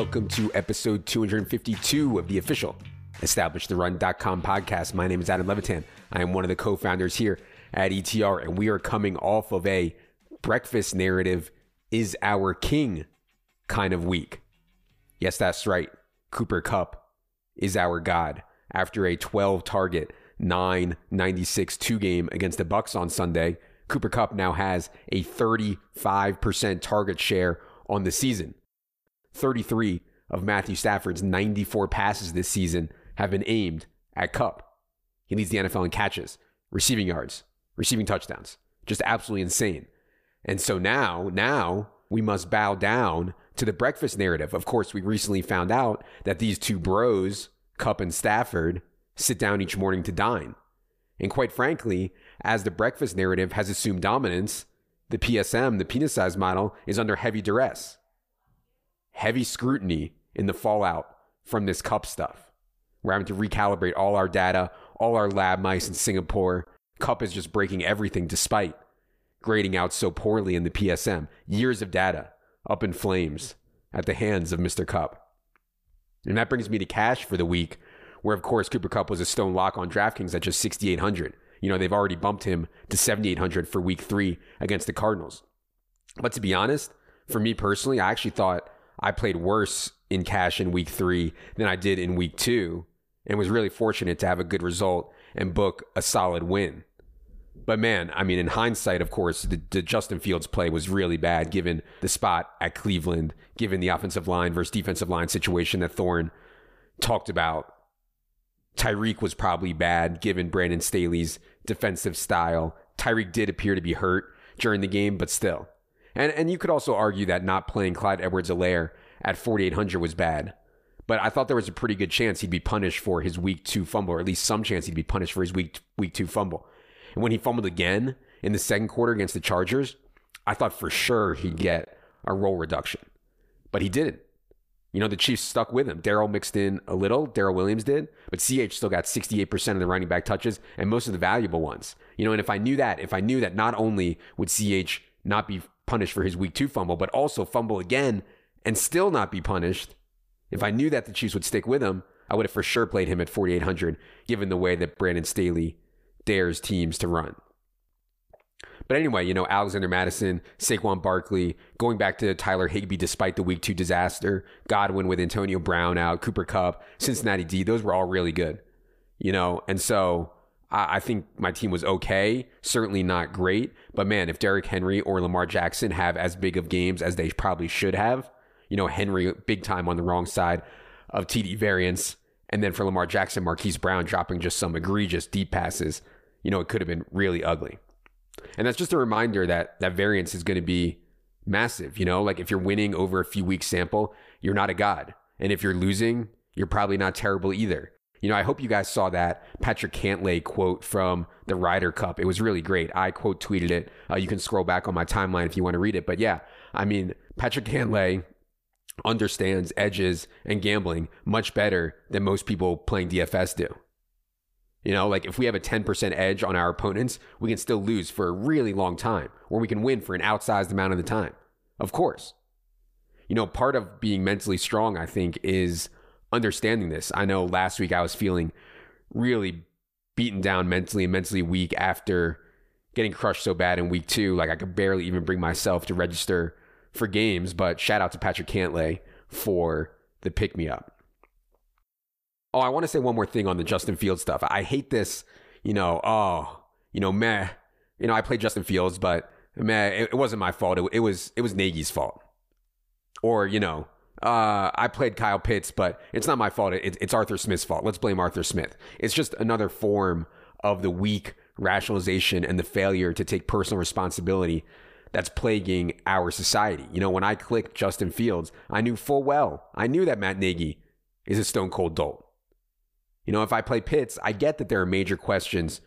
Welcome to episode 252 of the official EstablishTheRun.com podcast. My name is Adam Levitan. I am one of the co founders here at ETR, and we are coming off of a breakfast narrative is our king kind of week. Yes, that's right. Cooper Kupp is our god. After a 12 target, 996 2 game against the Bucks on Sunday, Cooper Kupp now has a 35% target share on the season. 33 of Matthew Stafford's 94 passes this season have been aimed at Kupp. He leads the NFL in catches, receiving yards, receiving touchdowns. Just absolutely insane. And so now, now we must bow down to the breakfast narrative. Of course, we recently found out that these two bros, Kupp and Stafford, sit down each morning to dine. And quite frankly, as the breakfast narrative has assumed dominance, the PSM, the penis size model, is under heavy duress. Heavy scrutiny in the fallout from this Kupp stuff. We're having to recalibrate all our data, all our lab mice in Singapore. Kupp is just breaking everything despite grading out so poorly in the PSM. Years of data up in flames at the hands of Mr. Kupp. And that brings me to cash for the week, where of course Cooper Kupp was a stone lock on DraftKings at just 6,800. You know, they've already bumped him to 7,800 for week three against the Cardinals. But to be honest, for me personally, I actually thought I played worse in cash in week three than I did in week two and was really fortunate to have a good result and book a solid win. But man, I mean, in hindsight, of course, the, the, Justin Fields play was really bad given the spot at Cleveland, given the offensive line versus defensive line situation that Thorne talked about. Tyreek was probably bad given Brandon Staley's defensive style. Tyreek did appear to be hurt during the game, but still. And and you could also argue that not playing Clyde Edwards-Helaire at 4800 was bad. But I thought there was a pretty good chance he'd be punished for his week 2 fumble or at least some chance he'd be punished for his week week 2 fumble. And when he fumbled again in the second quarter against the Chargers, I thought for sure he'd get a role reduction. But he didn't. You know, the Chiefs stuck with him. Darrel mixed in a little, Darrel Williams did, but CH still got 68% of the running back touches and most of the valuable ones. You know, and if I knew that, if I knew that not only would CH not be punished for his week two fumble, but also fumble again and still not be punished, if I knew that the Chiefs would stick with him, I would have for sure played him at 4,800, given the way that Brandon Staley dares teams to run. But anyway, you know, Alexander Mattison, Saquon Barkley, going back to Tyler Higbee despite the week two disaster, Godwin with Antonio Brown out, Cooper Kupp, Cincinnati D, those were all really good. You know, and so I, I think my team was okay, certainly not great. But man, if Derrick Henry or Lamar Jackson have as big of games as they probably should have, you know, Henry big time on the wrong side of TD variance. And then for Lamar Jackson, Marquise Brown dropping just some egregious deep passes, you know, it could have been really ugly. And that's just a reminder that that variance is going to be massive. You know, like if you're winning over a few weeks sample, you're not a god. And if you're losing, you're probably not terrible either. You know, I hope you guys saw that Patrick Cantlay quote from the Ryder Cup. It was really great. I quote tweeted it. Uh, you can scroll back on my timeline if you want to read it. But yeah, I mean, Patrick Cantlay understands edges and gambling much better than most people playing DFS do. You know, like if we have a 10% edge on our opponents, we can still lose for a really long time, or we can win for an outsized amount of the time. Of course. You know, part of being mentally strong, I think, is understanding this. I know last week I was feeling really beaten down mentally and mentally weak after getting crushed so bad in week two. Like I could barely even bring myself to register for games, but shout out to Patrick Cantlay for the pick me up. Oh, I want to say one more thing on the Justin Fields stuff. I hate this, you know, oh, you know, meh. You know, I played Justin Fields, but meh, it, it wasn't my fault. It, it, was it was Nagy's fault. Or, you know, uh, I played Kyle Pitts, but it's not my fault. It, it's Arthur Smith's fault. Let's blame Arthur Smith. It's just another form of the weak rationalization and the failure to take personal responsibility that's plaguing our society. You know, when I clicked Justin Fields, I knew full well, I knew that Matt Nagy is a stone cold dolt. You know, if I play Pitts, I get that there are major questions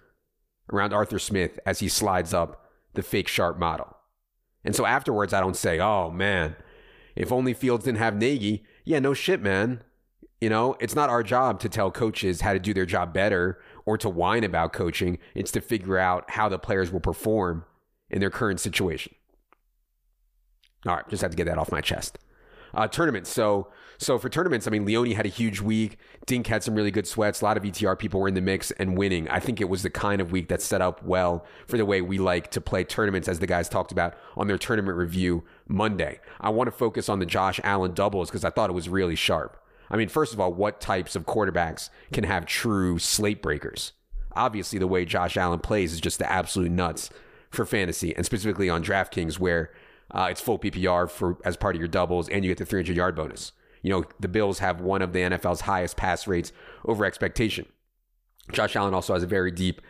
around Arthur Smith as he slides up the fake sharp model. And so afterwards, I don't say, oh man, if only Fields didn't have Nagy. Yeah, no shit, man. You know, it's not our job to tell coaches how to do their job better or to whine about coaching. It's to figure out how the players will perform in their current situation. All right, just had to get that off my chest. Uh, tournaments. So so for tournaments, I mean, Leone had a huge week. Dink had some really good sweats. A lot of ETR people were in the mix and winning. I think it was the kind of week that set up well for the way we like to play tournaments, as the guys talked about on their tournament review Monday. I want to focus on the Josh Allen doubles because I thought it was really sharp. I mean, first of all, what types of quarterbacks can have true slate breakers? Obviously, the way Josh Allen plays is just the absolute nuts for fantasy, and specifically on DraftKings, where uh, it's full PPR for as part of your doubles, and you get the 300 yard bonus. You know, the Bills have one of the NFL's highest pass rates over expectation. Josh Allen also has a very deep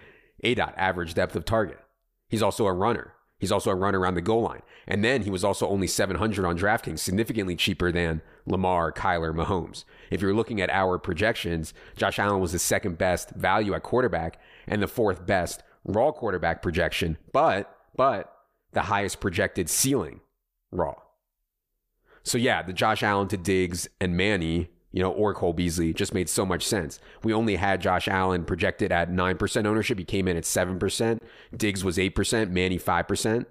ADOT average depth of target. He's also a runner. He's also a runner around the goal line. And then he was also only 700 on DraftKings, significantly cheaper than Lamar, Kyler, Mahomes. If you're looking at our projections, Josh Allen was the second best value at quarterback and the fourth best raw quarterback projection, but but the highest projected ceiling raw. So yeah, the Josh Allen to Diggs and Manny, you know, or Cole Beasley just made so much sense. We only had Josh Allen projected at 9% ownership. He came in at 7%. Diggs was 8%, Manny 5%.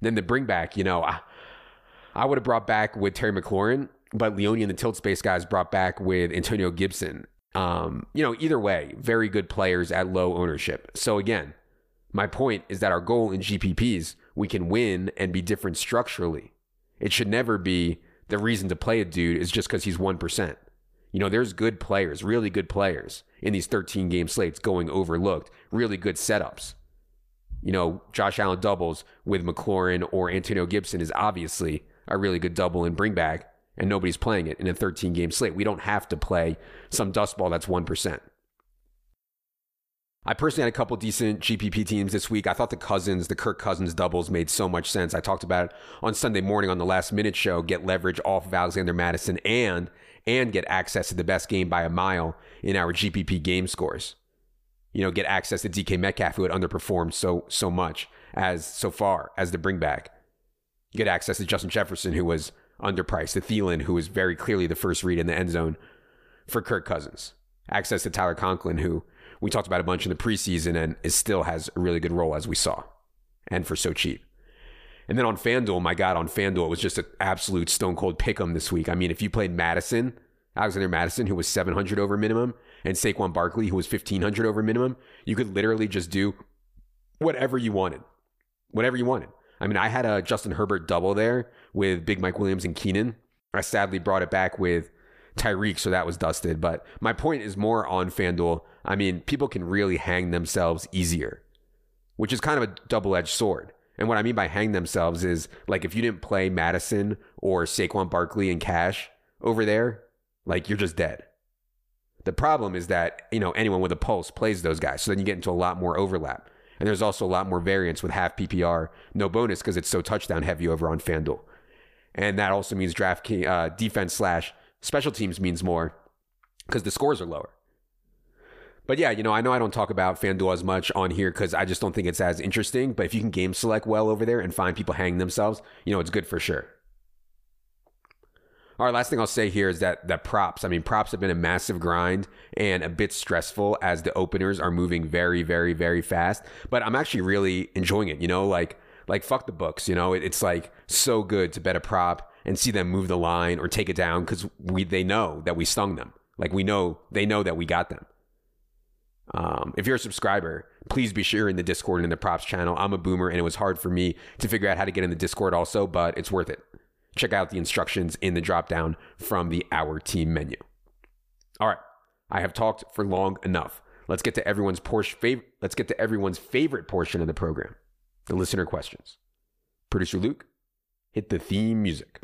Then the bring back, you know, I, I would have brought back with Terry McLaurin, but Leone and the tilt space guys brought back with Antonio Gibson. Um, you know, either way, very good players at low ownership. So again, my point is that our goal in GPPs, we can win and be different structurally. It should never be the reason to play a dude is just because he's 1%. You know, there's good players, really good players in these 13 game slates going overlooked, really good setups. You know, Josh Allen doubles with McLaurin or Antonio Gibson is obviously a really good double and bring back, and nobody's playing it in a 13 game slate. We don't have to play some dust ball that's 1%. I personally had a couple decent GPP teams this week. I thought the Cousins, the Kirk Cousins doubles made so much sense. I talked about it on Sunday morning on the last minute show. Get leverage off of Alexander Mattison and and get access to the best game by a mile in our GPP game scores. You know, get access to DK Metcalf, who had underperformed so so much as so far as the bring back. Get access to Justin Jefferson, who was underpriced, to Thielen, who was very clearly the first read in the end zone for Kirk Cousins. Access to Tyler Conklin, who we talked about a bunch in the preseason and it still has a really good role as we saw and for so cheap. And then on FanDuel, my God, on FanDuel, it was just an absolute stone cold pick 'em this week. I mean, if you played Mattison, Alexander Mattison, who was 700 over minimum, and Saquon Barkley, who was 1500 over minimum, you could literally just do whatever you wanted. Whatever you wanted. I mean, I had a Justin Herbert double there with Big Mike Williams and Keenan. I sadly brought it back with Tyreek, so that was dusted. But my point is more on FanDuel. I mean, people can really hang themselves easier, which is kind of a double edged sword. And what I mean by hang themselves is like if you didn't play Mattison or Saquon Barkley and Cash over there, like you're just dead. The problem is that, you know, anyone with a pulse plays those guys. So then you get into a lot more overlap. And there's also a lot more variance with half PPR, no bonus because it's so touchdown heavy over on FanDuel. And that also means draft uh, defense slash Special teams means more because the scores are lower. But yeah, you know, I know I don't talk about FanDuel as much on here because I just don't think it's as interesting. But if you can game select well over there and find people hanging themselves, you know, it's good for sure. All right, last thing I'll say here is that that props. I mean, props have been a massive grind and a bit stressful as the openers are moving very, very, very fast. But I'm actually really enjoying it. You know, like like fuck the books. You know, it, it's like so good to bet a prop and see them move the line or take it down because we they know that we stung them. Like we know they know that we got them. Um, if you're a subscriber, please be sure in the Discord and in the props channel. I'm a boomer, and it was hard for me to figure out how to get in the Discord also, but it's worth it. Check out the instructions in the drop down from the Our Team menu. All right, I have talked for long enough. Let's get to everyone's Porsche fav- Let's get to everyone's favorite portion of the program, the listener questions. Producer Luke, hit the theme music.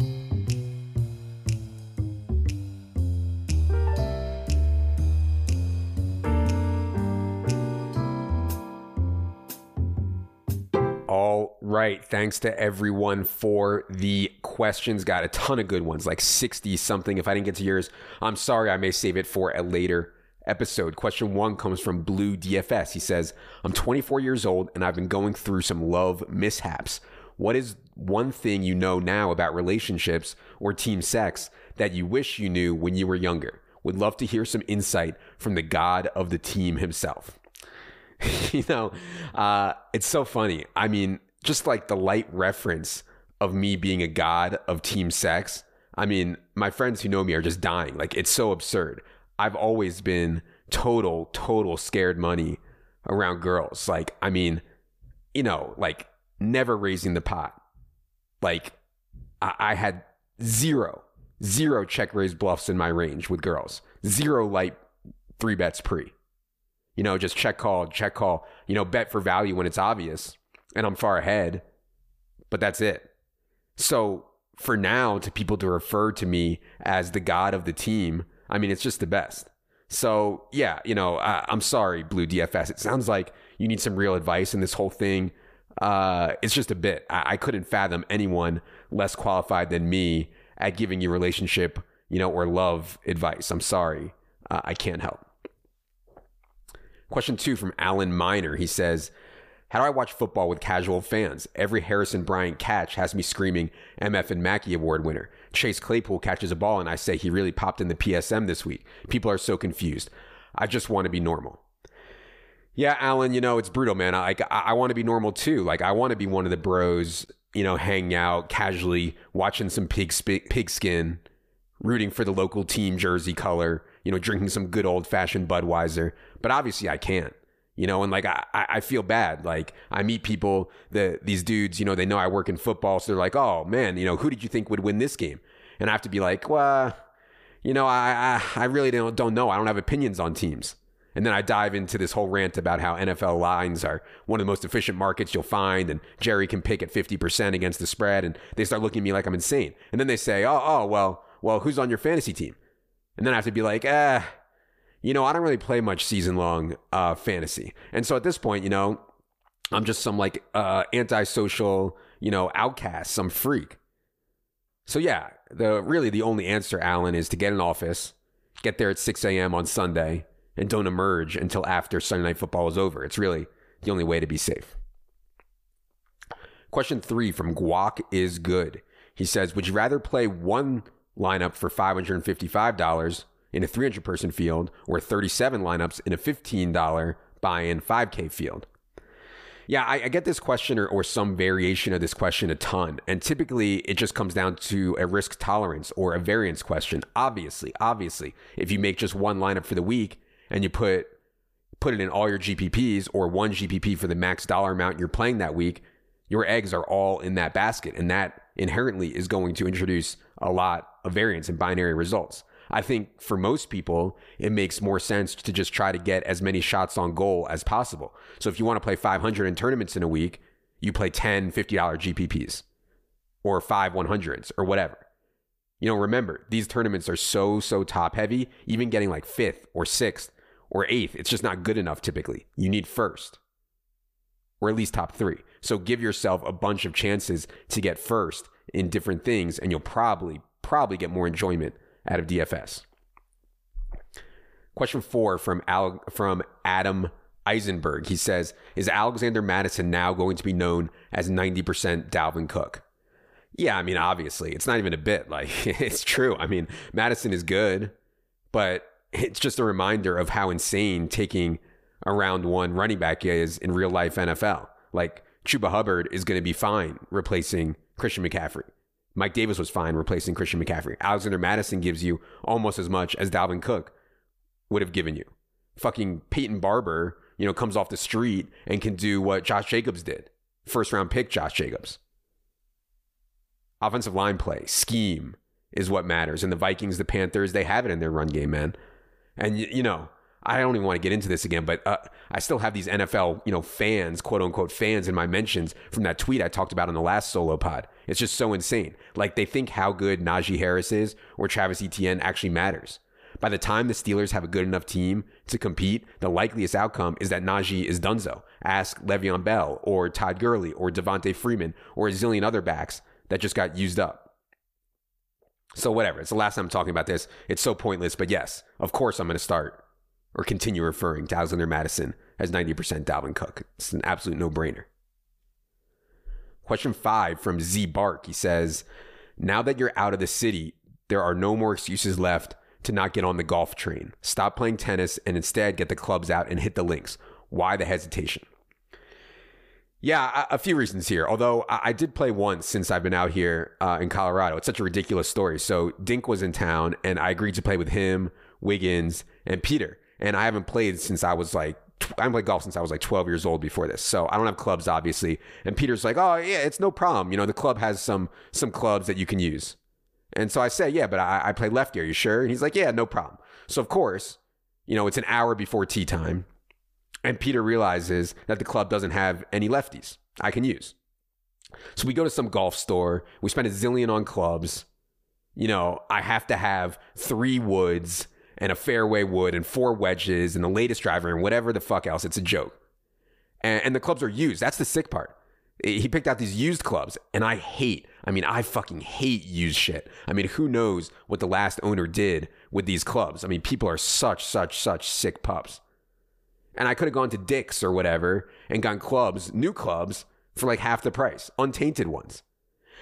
All right. Thanks to everyone for the questions. Got a ton of good ones, like 60 something. If I didn't get to yours, I'm sorry. I may save it for a later episode. Question one comes from Blue DFS. He says, I'm 24 years old and I've been going through some love mishaps. What is one thing you know now about relationships or team sex that you wish you knew when you were younger? Would love to hear some insight from the god of the team himself. you know, uh, it's so funny. I mean, just like the light reference of me being a god of team sex. I mean, my friends who know me are just dying. Like, it's so absurd. I've always been total, total scared money around girls. Like, I mean, you know, like never raising the pot. Like, I, I had zero, zero check raise bluffs in my range with girls, zero light three bets pre. You know, just check call, check call, you know, bet for value when it's obvious and I'm far ahead, but that's it. So for now, to people to refer to me as the god of the team, I mean, it's just the best. So yeah, you know, I, am sorry, Blue DFS. It sounds like you need some real advice in this whole thing. Uh, it's just a bit. I, I couldn't fathom anyone less qualified than me at giving you relationship, you know, or love advice. I'm sorry, uh, I can't help. Question two from Alan Miner. He says, how do I watch football with casual fans? Every Harrison Bryant catch has me screaming MF and Mackey Award winner. Chase Claypool catches a ball and I say he really popped in the PSM this week. People are so confused. I just want to be normal. Yeah, Alan, you know, it's brutal, man. I, I, I want to be normal too. Like, I want to be one of the bros, you know, hanging out casually, watching some pig, pigskin, rooting for the local team jersey color, you know, drinking some good old fashioned Budweiser. But obviously, I can't you know, and like I, I feel bad. Like I meet people that these dudes, you know, they know I work in football, so they're like, oh man, you know, who did you think would win this game? And I have to be like, well, you know, I I, I really don't don't know. I don't have opinions on teams. And then I dive into this whole rant about how NFL lines are one of the most efficient markets you'll find, and Jerry can pick at 50% against the spread, and they start looking at me like I'm insane. And then they say, oh, oh, well, well, who's on your fantasy team? And then I have to be like, ah, you know, I don't really play much season long uh, fantasy. And so at this point, you know, I'm just some like uh, antisocial, you know, outcast, some freak. So yeah, the really the only answer, Alan, is to get an office, get there at 6 a.m. on Sunday, and don't emerge until after Sunday night football is over. It's really the only way to be safe. Question three from Guac is good. He says, Would you rather play one lineup for $555 in a 300 person field or 37 lineups in a $15 buy in 5K field? Yeah, I, I, get this question or, or some variation of this question a ton. And typically it just comes down to a risk tolerance or a variance question. Obviously, obviously, if you make just one lineup for the week and you put put it in all your GPPs or one GPP for the max dollar amount you're playing that week, your eggs are all in that basket. And that inherently is going to introduce a lot of variance in binary results. I think for most people, it makes more sense to just try to get as many shots on goal as possible. So if you want to play 500 in tournaments in a week, you play 10 $50 GPPs or five 100s or whatever. You know, remember, these tournaments are so, so top heavy, even getting like fifth or sixth or eighth, it's just not good enough typically. You need first or at least top three. So give yourself a bunch of chances to get first in different things, and you'll probably, probably get more enjoyment out of DFS. Question four from Al- from Adam Eisenberg. He says, "Is Alexander Mattison now going to be known as 90% Dalvin Cook?" Yeah, I mean, obviously, it's not even a bit. Like it's true. I mean, Mattison is good, but it's just a reminder of how insane taking a round one running back is in real life NFL. Like Chuba Hubbard is going to be fine replacing Christian McCaffrey. Mike Davis was fine replacing Christian McCaffrey. Alexander Mattison gives you almost as much as Dalvin Cook would have given you. Fucking Peyton Barber, you know, comes off the street and can do what Josh Jacobs did. First round pick Josh Jacobs. Offensive line play, scheme is what matters. And the Vikings, the Panthers, they have it in their run game, man. And, you know, I don't even want to get into this again, but uh, I still have these NFL, you know, fans, quote unquote fans in my mentions from that tweet I talked about in the last solo pod. It's just so insane. Like they think how good Najee Harris is or Travis Etienne actually matters. By the time the Steelers have a good enough team to compete, the likeliest outcome is that Najee is donezo. Ask Le'Veon Bell or Todd Gurley or Devonta Freeman or a zillion other backs that just got used up. So whatever. It's the last time I'm talking about this. It's so pointless, but yes, of course I'm going to start or continue referring to Alexander Mattison as 90% Dalvin Cook. It's an absolute no brainer. Question five from Z Bark. He says, Now that you're out of the city, there are no more excuses left to not get on the golf train. Stop playing tennis and instead get the clubs out and hit the links. Why the hesitation? Yeah, a, a few reasons here. Although I, I, did play once since I've been out here uh, in Colorado. It's such a ridiculous story. So Dink was in town, and I agreed to play with him, Wiggins, and Peter. And I haven't played since I was like I haven't played golf since I was like 12 years old before this. So I don't have clubs, obviously. And Peter's like, oh yeah, it's no problem. You know, the club has some some clubs that you can use. And so I say, yeah, but I, I play lefty. Are you sure? And he's like, yeah, no problem. So of course, you know, it's an hour before tee time. And Peter realizes that the club doesn't have any lefties I can use. So we go to some golf store. We spend a zillion on clubs. You know, I have to have three woods and a fairway wood and four wedges and the latest driver and whatever the fuck else. It's a joke. And, and the clubs are used. That's the sick part. He picked out these used clubs, and I hate, I mean, I fucking hate used shit. I mean, who knows what the last owner did with these clubs? I mean, people are such, such, such sick pups. And I could have gone to Dick's or whatever and gotten clubs, new clubs, for like half the price, untainted ones.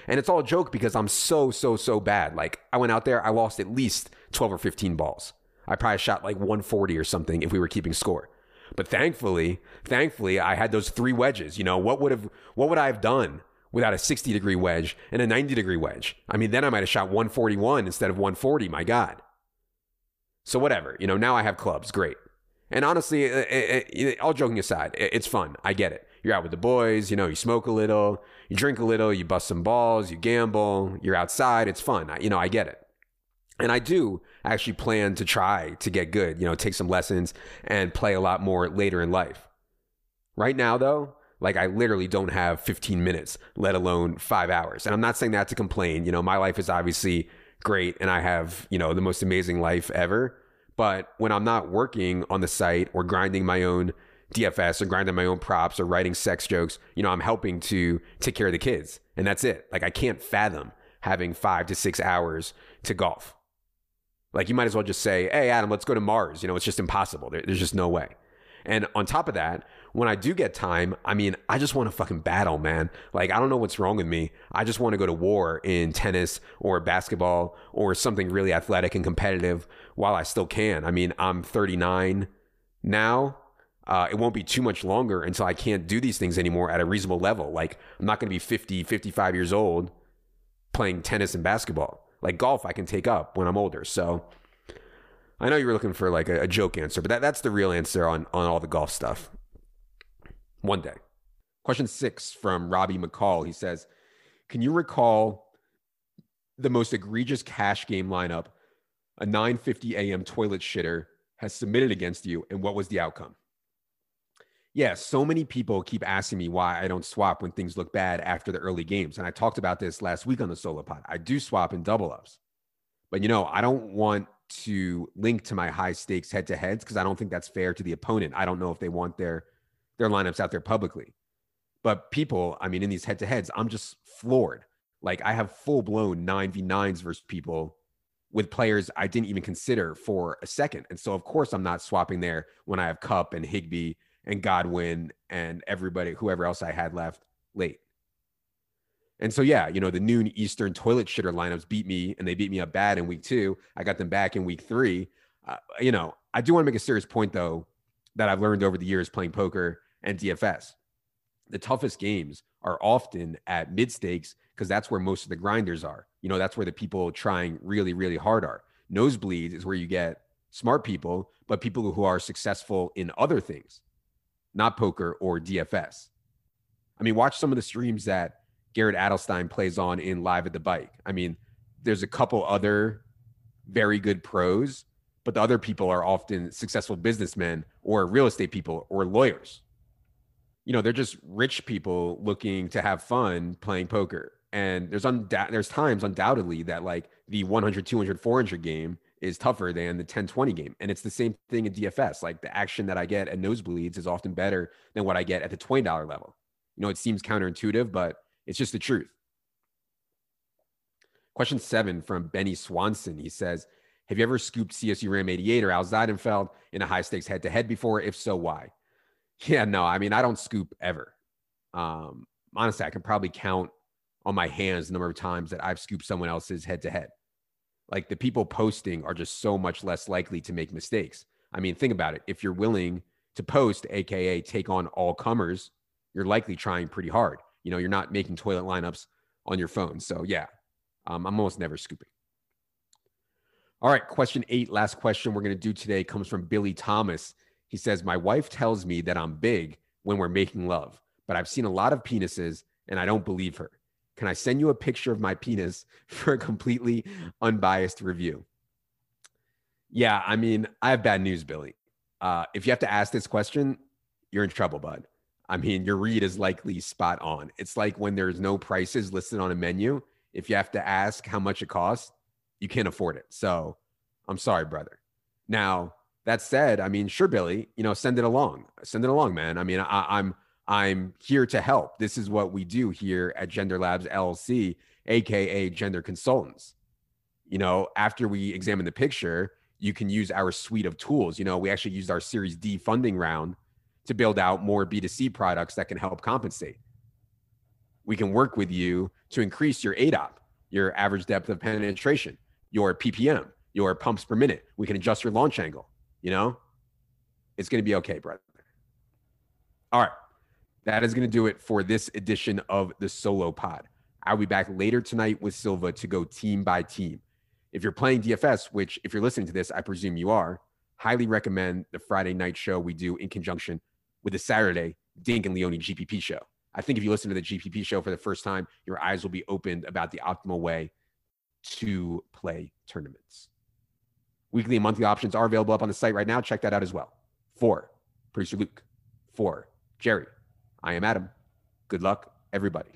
And it's all a joke because I'm so, so, so bad. Like, I went out there, I lost at least 12 or 15 balls. I probably shot like 140 or something if we were keeping score. But thankfully, thankfully, I had those three wedges. You know, what would have what would I have done without a 60 degree wedge and a 90 degree wedge? I mean, then I might have shot 141 instead of 140. My God. So whatever. You know, now I have clubs. Great. And honestly, it, it, it, all joking aside, it's fun. I get it. You're out with the boys. You know, you smoke a little, you drink a little, you bust some balls, you gamble. You're outside. It's fun. I, you know, I get it. And I do actually plan to try to get good, you know, take some lessons and play a lot more later in life. Right now, though, like I literally don't have 15 minutes, let alone five hours. And I'm not saying that to complain. You know, my life is obviously great and I have, you know, the most amazing life ever. But when I'm not working on the site or grinding my own DFS or grinding my own props or writing sex jokes, you know, I'm helping to take care of the kids. And that's it. Like I can't fathom having five to six hours to golf. Like you might as well just say, "Hey, Adam, let's go to Mars." You know, it's just impossible. There, there's just no way. And on top of that, when I do get time, I mean, I just want to fucking battle, man. Like I don't know what's wrong with me. I just want to go to war in tennis or basketball or something really athletic and competitive while I still can. I mean, I'm 39 now. Uh, it won't be too much longer until I can't do these things anymore at a reasonable level. Like I'm not going to be 50, 55 years old playing tennis and basketball. Like golf, I can take up when I'm older. So I know you were looking for like a, joke answer, but that, that's the real answer on, on all the golf stuff. One day. Question six from Robbie McCall. He says, Can you recall the most egregious cash game lineup a 9:50 a.m. toilet shitter has submitted against you, and what was the outcome? yeah, so many people keep asking me why I don't swap when things look bad after the early games. And I talked about this last week on the solo pod. I do swap in double ups, but you know, I don't want to link to my high stakes head to heads because I don't think that's fair to the opponent. I don't know if they want their their lineups out there publicly. But people, I mean, in these head to heads, I'm just floored. Like I have full blown 9v9s versus people with players I didn't even consider for a second. And so, of course, I'm not swapping there when I have Kupp and Higbee and Godwin and everybody, whoever else I had left late. And so, yeah, you know, the noon Eastern toilet shitter lineups beat me and they beat me up bad in week two. I got them back in week three. Uh, you know, I do want to make a serious point, though, that I've learned over the years playing poker and DFS. The toughest games are often at mid stakes because that's where most of the grinders are. You know, that's where the people trying really, really hard are. Nosebleeds is where you get smart people, but people who are successful in other things not poker or DFS. I mean, watch some of the streams that Garrett Adelstein plays on in Live at the Bike. I mean, there's a couple other very good pros, but the other people are often successful businessmen or real estate people or lawyers. You know, they're just rich people looking to have fun playing poker. And there's undou- there's times undoubtedly that like the 100, 200, 400 game is tougher than the 10 20 game. And it's the same thing in DFS. Like the action that I get at nosebleeds is often better than what I get at the $20 level. You know, it seems counterintuitive, but it's just the truth. Question seven from Benny Swanson. He says, Have you ever scooped CSU Ram 88 or Al Zeidenfeld in a high stakes head to head before? If so, why? Yeah, no, I mean, I don't scoop ever. Um, honestly, I can probably count on my hands the number of times that I've scooped someone else's head to head like the people posting are just so much less likely to make mistakes. I mean, think about it. If you're willing to post, AKA take on all comers, you're likely trying pretty hard. You know, you're not making toilet lineups on your phone. So yeah, um, I'm almost never scooping. All right, question eight, last question we're going to do today comes from Billy Thomas. He says, My wife tells me that I'm big when we're making love, but I've seen a lot of penises and I don't believe her. Can I send you a picture of my penis for a completely unbiased review? Yeah, I mean, I have bad news, Billy. Uh, if you have to ask this question, you're in trouble, bud. I mean, your read is likely spot on. It's like when there's no prices listed on a menu. If you have to ask how much it costs, you can't afford it. So I'm sorry, brother. Now, that said, I mean, sure, Billy, you know, send it along. Send it along, man. I mean, I, I'm I'm here to help. This is what we do here at Gender Labs LLC, aka Gender Consultants. You know, after we examine the picture, you can use our suite of tools. You know, we actually used our Series D funding round to build out more B2C products that can help compensate. We can work with you to increase your ADOP, your average depth of penetration your ppm your pumps per minute we can adjust your launch angle you know? It's going to be okay brother. All right. That is going to do it for this edition of the solo pod. I'll be back later tonight with silva to go team by team. If you're playing dfs which if you're listening to this i presume you are highly recommend the friday night show we do in conjunction with the saturday dink and leone gpp show. I think if you listen to the gpp show for the first time your eyes will be opened about the optimal way to play tournaments. Weekly and monthly options are available up on the site right now. Check that out as well. For producer Luke, for Jerry, I am Adam. Good luck, everybody.